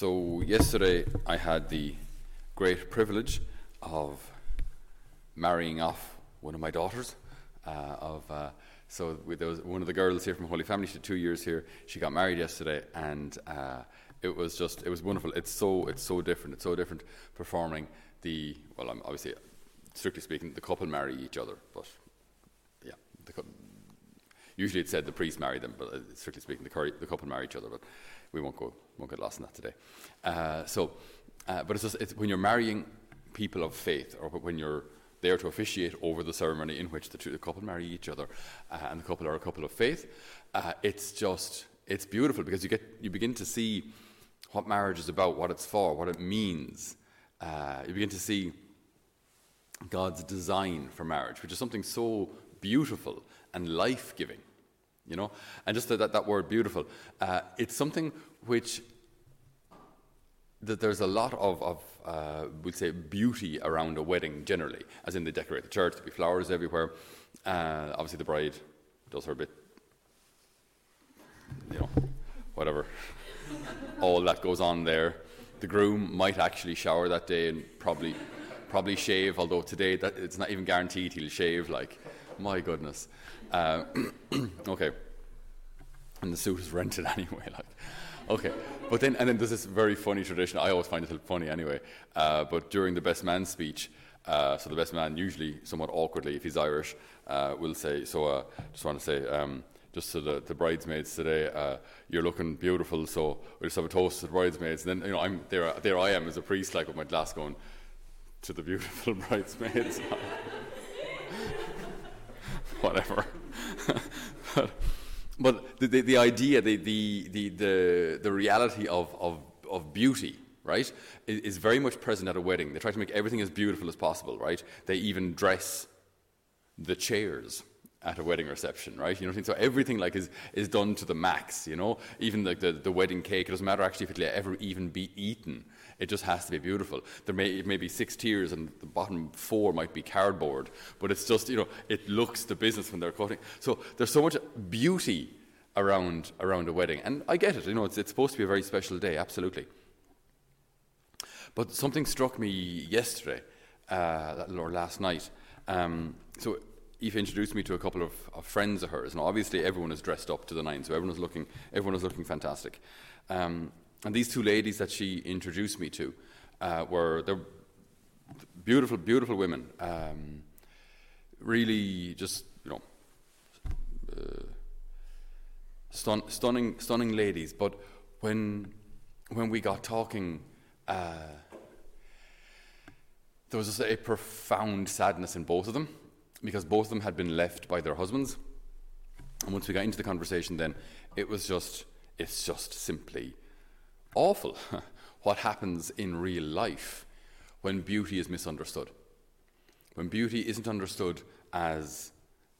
So, yesterday I had the great privilege of marrying off one of my daughters. Uh, of uh, so there was one of the girls here from Holy Family. She had two years here. She got married yesterday, and uh, it was just it was wonderful. It's so it's so different. It's so different performing the well. I'm obviously strictly speaking, the couple marry each other, but yeah, the, usually it's said the priest married them, but uh, strictly speaking, the, the couple marry each other. But we won't go won't get lost in that today. Uh, so, uh, but it's just it's when you're marrying people of faith, or when you're there to officiate over the ceremony in which the, two, the couple marry each other, uh, and the couple are a couple of faith. Uh, it's just it's beautiful because you get you begin to see what marriage is about, what it's for, what it means. Uh, you begin to see God's design for marriage, which is something so beautiful and life giving. You know, and just that, that, word beautiful, uh, it's something which that there's a lot of, of uh, we'd say, beauty around a wedding generally, as in they decorate the church, there'll be flowers everywhere. Uh, obviously, the bride does her bit, you know, whatever. All that goes on there. The groom might actually shower that day and probably, probably shave. Although today that, it's not even guaranteed he'll shave. Like, my goodness. Uh, okay, and the suit is rented anyway. Like, okay, but then and then there's this very funny tradition. I always find it funny anyway. Uh, but during the best man speech, uh, so the best man usually somewhat awkwardly, if he's Irish, uh, will say. So uh, just want to say. Um, just to the, the bridesmaids today, uh, you're looking beautiful. So we just have a toast to the bridesmaids. And then you know, I'm there. There I am as a priest, like with my glass, going to the beautiful bridesmaids. Whatever. but, but the, the, the idea, the, the, the, the, reality of, of, of beauty, right, is, is, very much present at a wedding. They try to make everything as beautiful as possible, right? They even dress the chairs at a wedding reception, right? You know what I mean? So everything like is, is done to the max, you know? Even like the, the wedding cake, it doesn't matter actually if it'll ever even be eaten. It just has to be beautiful. There may, it may be six tiers and the bottom four might be cardboard, but it's just, you know, it looks the business when they're cutting. So there's so much beauty around, around a wedding. And I get it, you know, it's, it's supposed to be a very special day, absolutely. But something struck me yesterday, uh, or last night. Um, so Eva introduced me to a couple of, of, friends of hers, and obviously everyone is dressed up to the nines, so everyone was looking, everyone was looking fantastic. Um, and these two ladies that she introduced me to uh, were they're beautiful, beautiful women. Um, really, just you know, uh, stun- stunning, stunning ladies. But when when we got talking, uh, there was just a profound sadness in both of them because both of them had been left by their husbands. And once we got into the conversation, then it was just it's just simply awful what happens in real life when beauty is misunderstood. When beauty isn't understood as,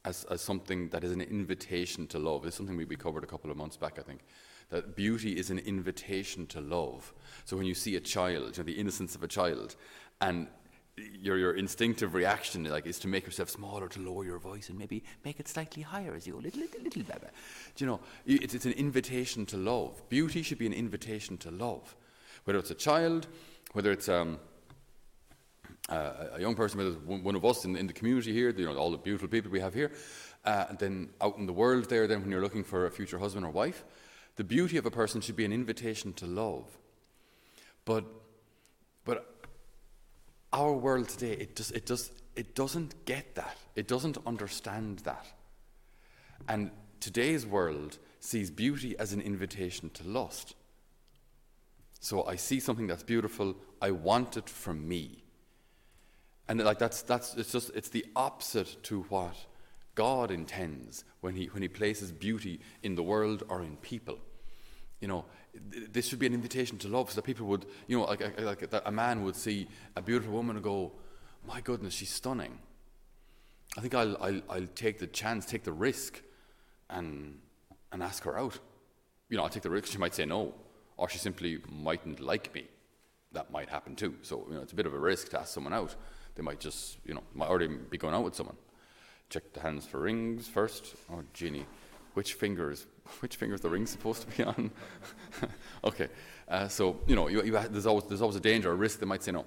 as, as something that is an invitation to love. It's something we, we covered a couple of months back, I think. That beauty is an invitation to love. So when you see a child, you know, the innocence of a child, and your your instinctive reaction like is to make yourself smaller, to lower your voice, and maybe make it slightly higher as you go, little little little baby. Do you know? It's, it's an invitation to love. Beauty should be an invitation to love, whether it's a child, whether it's um, uh, a young person, whether it's one, of us in, in, the community here, you know, all the beautiful people we have here, uh, and then out in the world there, then when you're looking for a future husband or wife, the beauty of a person should be an invitation to love. But, but our world today, it, just, it, just, it doesn't get that. It doesn't understand that. And today's world sees beauty as an invitation to lust. So I see something that's beautiful, I want it for me. And like that's, that's it's just it's the opposite to what God intends when he, when he places beauty in the world or in people. You know, this should be an invitation to love so that people would, you know, like, like a man would see a beautiful woman and go, my goodness, she's stunning. I think I'll, I'll, I'll take the chance, take the risk, and, and ask her out. You know, I'll take the risk. She might say no, or she simply mightn't like me. That might happen too. So, you know, it's a bit of a risk to ask someone out. They might just, you know, might already be going out with someone. Check the hands for rings first. Oh, Jeannie, which fingers which fingers the ring supposed to be on. okay, uh, so you know you, you, there's always there's always a danger, a risk. They might say no.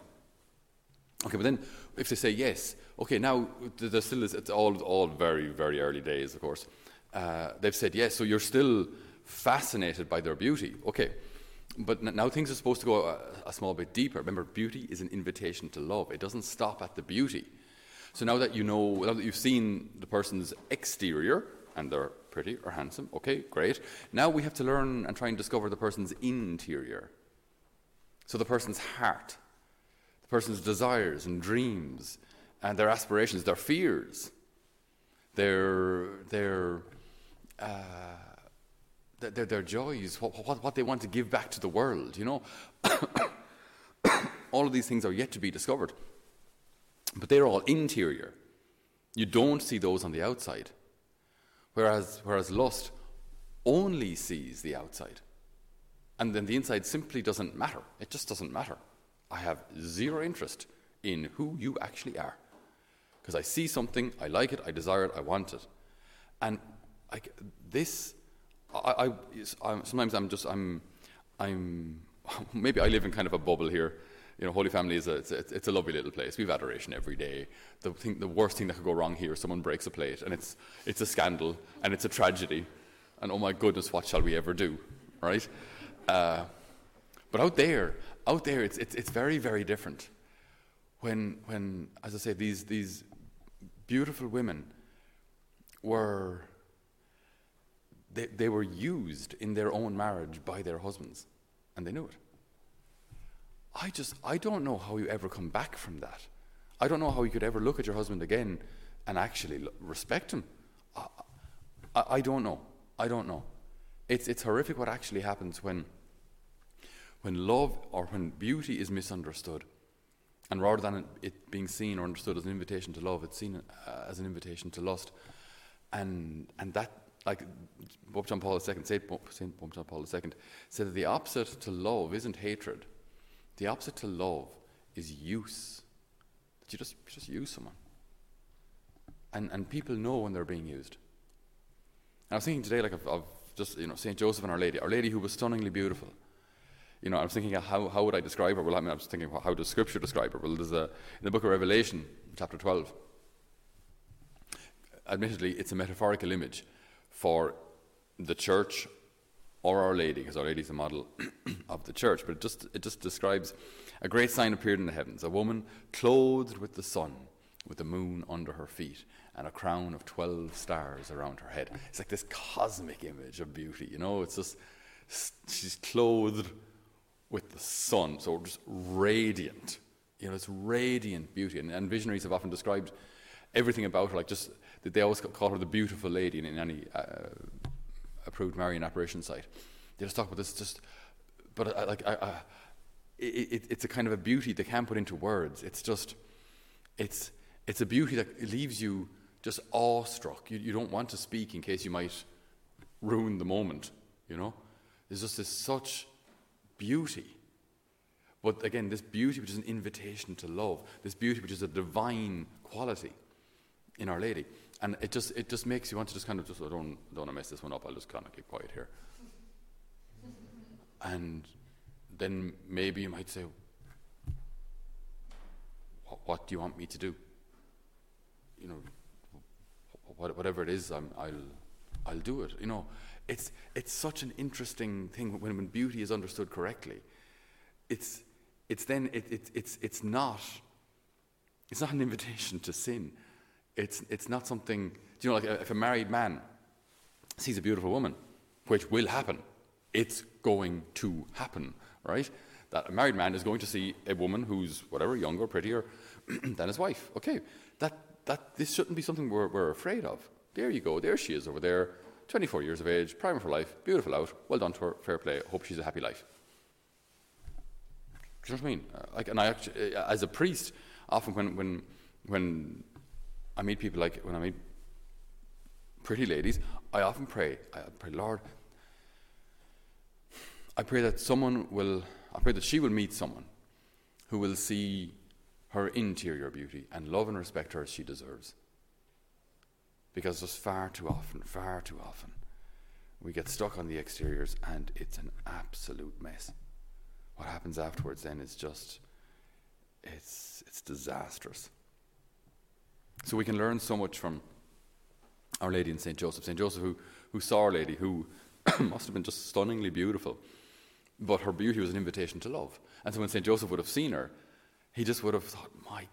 Okay, but then if they say yes, okay, now there's still is it's all all very very early days, of course. Uh, they've said yes, so you're still fascinated by their beauty. Okay, but now things are supposed to go a, a small bit deeper. Remember, beauty is an invitation to love. It doesn't stop at the beauty. So now that you know, now that you've seen the person's exterior and they're pretty or handsome, okay, great. Now we have to learn and try and discover the person's interior. So the person's heart, the person's desires and dreams and their aspirations, their fears, their, their, uh, their, their, joys, what, what, what they want to give back to the world, you know. all of these things are yet to be discovered. But they're all interior. You don't see those on the outside. Whereas, whereas lust only sees the outside. And then the inside simply doesn't matter. It just doesn't matter. I have zero interest in who you actually are. Because I see something, I like it, I desire it, I want it. And I, this, I, I, sometimes I'm just, I'm, I'm, maybe I live in kind of a bubble here. You know, Holy Family is a, it's, a, it's a lovely little place. We have adoration every day. The, thing, the worst thing that could go wrong here is someone breaks a plate, and it's, it's a scandal, and it's a tragedy. And oh my goodness, what shall we ever do, right? Uh, but out there, out there, it's, it's, it's very, very different. When, when, as I say, these, these beautiful women were, they, they were used in their own marriage by their husbands, and they knew it. I just, I don't know how you ever come back from that. I don't know how you could ever look at your husband again and actually respect him. I, I, I don't know. I don't know. It's, it's horrific what actually happens when, when love or when beauty is misunderstood. And rather than it being seen or understood as an invitation to love, it's seen uh, as an invitation to lust. And, and that, like Pope John Paul II, Saint Pope John Paul II, said that the opposite to love isn't hatred, the opposite to love is use. That you just, just use someone. And, and people know when they're being used. And I was thinking today, like, of, of just, you know, St. Joseph and Our Lady, Our Lady who was stunningly beautiful. You know, I was thinking, how, how would I describe her? Well, I mean, I was thinking, how does Scripture describe her? Well, there's a, in the book of Revelation, chapter 12, admittedly, it's a metaphorical image for the church or Our Lady, because Our Lady is a model of the church, but it just, it just describes a great sign appeared in the heavens a woman clothed with the sun, with the moon under her feet, and a crown of 12 stars around her head. It's like this cosmic image of beauty, you know? It's just, she's clothed with the sun, so just radiant. You know, it's radiant beauty. And, and visionaries have often described everything about her, like just, they always call her the beautiful lady in, in any uh, approved Marian apparition site. They just talk about this just, but uh, like, it, it, it's a kind of a beauty they can't put into words. It's just, it's, it's a beauty that leaves you just awestruck. You, you don't want to speak in case you might ruin the moment, you know? There's just this such beauty. But again, this beauty which is an invitation to love, this beauty which is a divine quality in Our Lady. And it just, it just makes you want to just kind of just, I don't, don't want to mess this one up, I'll just kind of keep quiet here. and then maybe you might say, what, do you want me to do? You know, whatever it is, i will I'll do it. You know, it's, it's such an interesting thing when, when beauty is understood correctly. It's, it's then, it, it, it's, it's, not, it's not an invitation to sin. It's, it's not something, do you know, like if a married man sees a beautiful woman, which will happen, it's going to happen, right? That a married man is going to see a woman who's whatever, younger, prettier than his wife. Okay, that, that, this shouldn't be something we're, we're afraid of. There you go, there she is over there, 24 years of age, prime for life, beautiful out, well done to her, fair play, hope she's a happy life. Do you know what I mean? Uh, like, and I actually, uh, as a priest, often when, when, when I meet people like, when I meet pretty ladies, I often pray, I pray, Lord, I pray that someone will, I pray that she will meet someone who will see her interior beauty and love and respect her as she deserves. Because just far too often, far too often, We get stuck on the exteriors, and it's an absolute mess. What happens afterwards then is just, it's, it's disastrous. So we can learn so much from Our Lady and St. Joseph. St. Joseph, who, who saw Our Lady, who must have been just stunningly beautiful, but her beauty was an invitation to love. And so when St. Joseph would have seen her, he just would have thought, my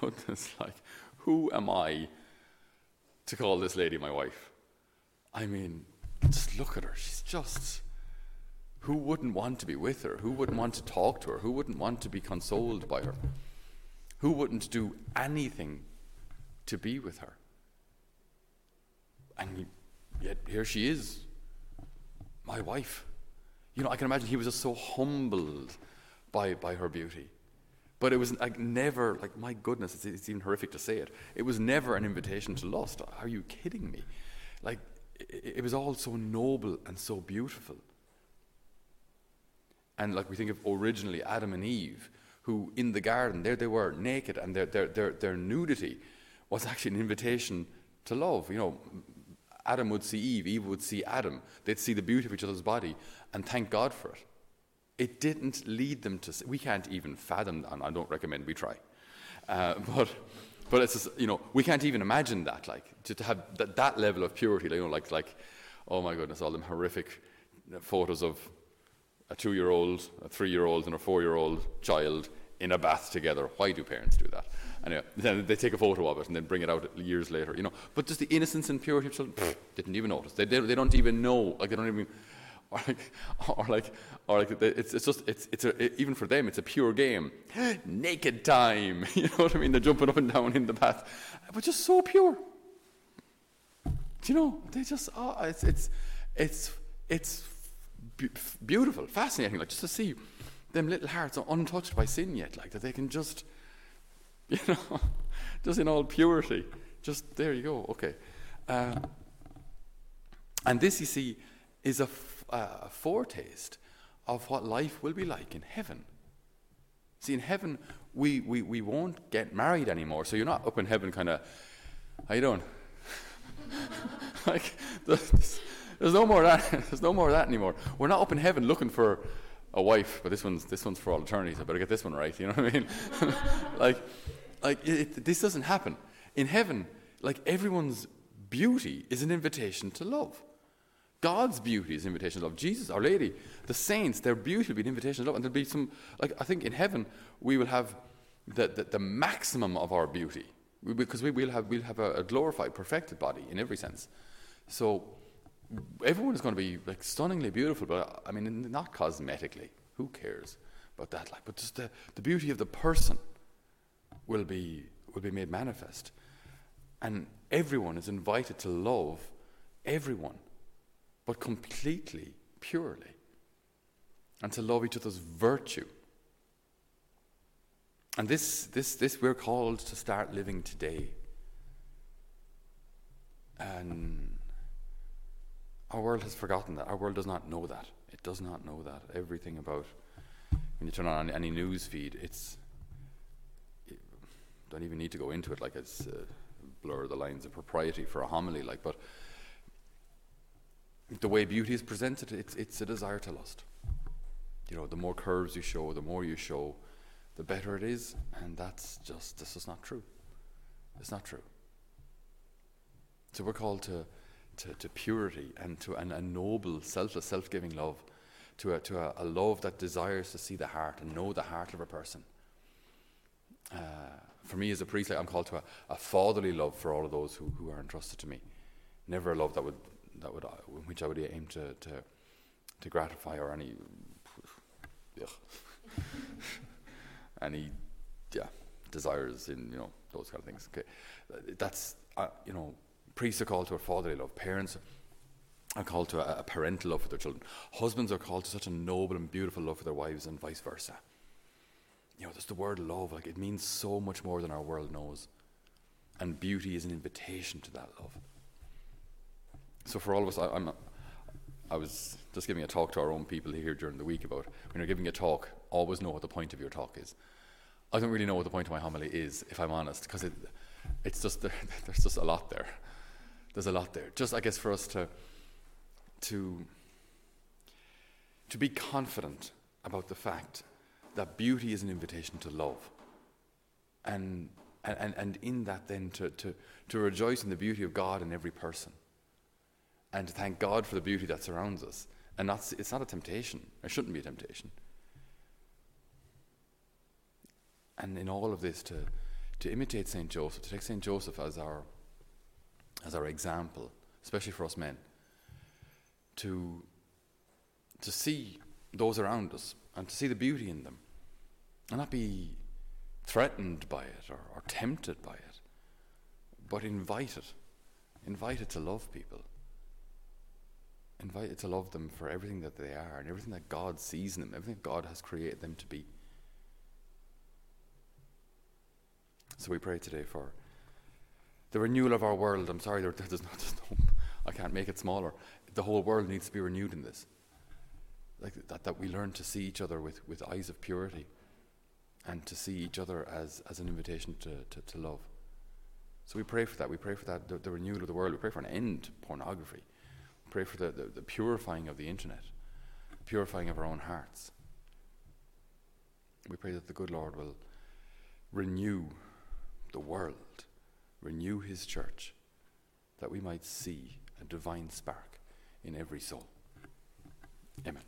goodness, like, who am I to call this lady my wife? I mean, just look at her. She's just. Who wouldn't want to be with her? Who wouldn't want to talk to her? Who wouldn't want to be consoled by her? Who wouldn't do anything to be with her? And yet here she is, my wife. You know, I can imagine he was just so humbled by, by her beauty. But it was like never, like, my goodness, it's, it's, even horrific to say it. It was never an invitation to lust. Are you kidding me? Like, it, it was all so noble and so beautiful. And like we think of originally Adam and Eve, who in the garden, there they were, naked, and their, their, their, their nudity was actually an invitation to love. You know, Adam would see Eve, Eve would see Adam. They'd see the beauty of each other's body and thank God for it. It didn't lead them to, we can't even fathom, and I don't recommend we try. Uh, but but it's just, you know we can't even imagine that like to, to have that, that level of purity you know like like oh my goodness all them horrific photos of a two year old, a three year old, and a four year old child in a bath together. Why do parents do that? Anyway, then they take a photo of it and then bring it out years later, you know. But just the innocence and purity of children, pff, didn't even notice. They, they, they, don't even know, like, they don't even, or like, or like, or like it's, it's just, it's, it's a, it, even for them, it's a pure game. Naked time, you know what I mean? They're jumping up and down in the bath, but just so pure. Do you know? They just, oh, it's, it's, it's, it's beautiful, fascinating, like just to see them little hearts are untouched by sin yet, like that they can just, you know, just in all purity, just there you go, okay. Uh, and this, you see, is a, f- uh, a foretaste of what life will be like in heaven. See, in heaven, we, we, we won't get married anymore, so you're not up in heaven kind of, how you doing? like, this, there's no more of that. There's no more that anymore. We're not up in heaven looking for a wife, but this one's this one's for all eternity. I better get this one right. You know what I mean? like, like it, this doesn't happen in heaven. Like everyone's beauty is an invitation to love. God's beauty is an invitation to love. Jesus, Our Lady, the saints, their beauty will be an invitation to love. And there'll be some, like I think in heaven we will have the, the, the maximum of our beauty because we will have we'll have a, a glorified, perfected body in every sense. So everyone is going to be like stunningly beautiful, but I mean, not cosmetically. Who cares about that? Like, but just the, the beauty of the person will be will be made manifest, and everyone is invited to love everyone, but completely, purely, and to love each other's virtue. And this, this, this we're called to start living today. And our world has forgotten that. Our world does not know that. It does not know that. Everything about when you turn on any news feed, it's don't even need to go into it like it's uh, blur the lines of propriety for a homily, like. But the way beauty is presented, it's it's a desire to lust. You know, the more curves you show, the more you show, the better it is, and that's just this is not true. It's not true. So we're called to to, to purity and to an, a noble, selfless, self giving love, to, a, to a, a, love that desires to see the heart and know the heart of a person. Uh, for me as a priest, like, I'm called to a, a, fatherly love for all of those who, who are entrusted to me. Never a love that would, that would, uh, which I would aim to, to, to gratify or any, any, yeah, desires in you know those kind of things. Okay, that's uh, you know Priests are called to a fatherly love. Parents are called to a, a parental love for their children. Husbands are called to such a noble and beautiful love for their wives, and vice versa. You know, there's the word love. Like it means so much more than our world knows, and beauty is an invitation to that love. So for all of us, I, I'm. I was just giving a talk to our own people here during the week about when you're giving a talk, always know what the point of your talk is. I don't really know what the point of my homily is, if I'm honest, because it, it's just there's just a lot there there's a lot there. Just, I guess, for us to to, to be confident about the fact that beauty is an invitation to love. And, and, and in that, then, to, to, to rejoice in the beauty of God in every person. And to thank God for the beauty that surrounds us. And not, it's not a temptation. It shouldn't be a temptation. And in all of this, to, to imitate St. Joseph, to take St. Joseph as our, as our example, especially for us men, to, to see those around us and to see the beauty in them and not be threatened by it or, or tempted by it, but invite it. Invite it to love people. Invite it to love them for everything that they are and everything that God sees in them, everything God has created them to be. So we pray today for the renewal of our world. I'm sorry, there, there's, no, there's no, I can't make it smaller. The whole world needs to be renewed in this. Like that, that we learn to see each other with, with eyes of purity and to see each other as, as an invitation to, to, to love. So we pray for that. We pray for that, the, the, renewal of the world. We pray for an end to pornography. We pray for the, the, the purifying of the internet, the purifying of our own hearts. We pray that the good Lord will renew the world, renew his church, that we might see a divine spark in every soul. Amen.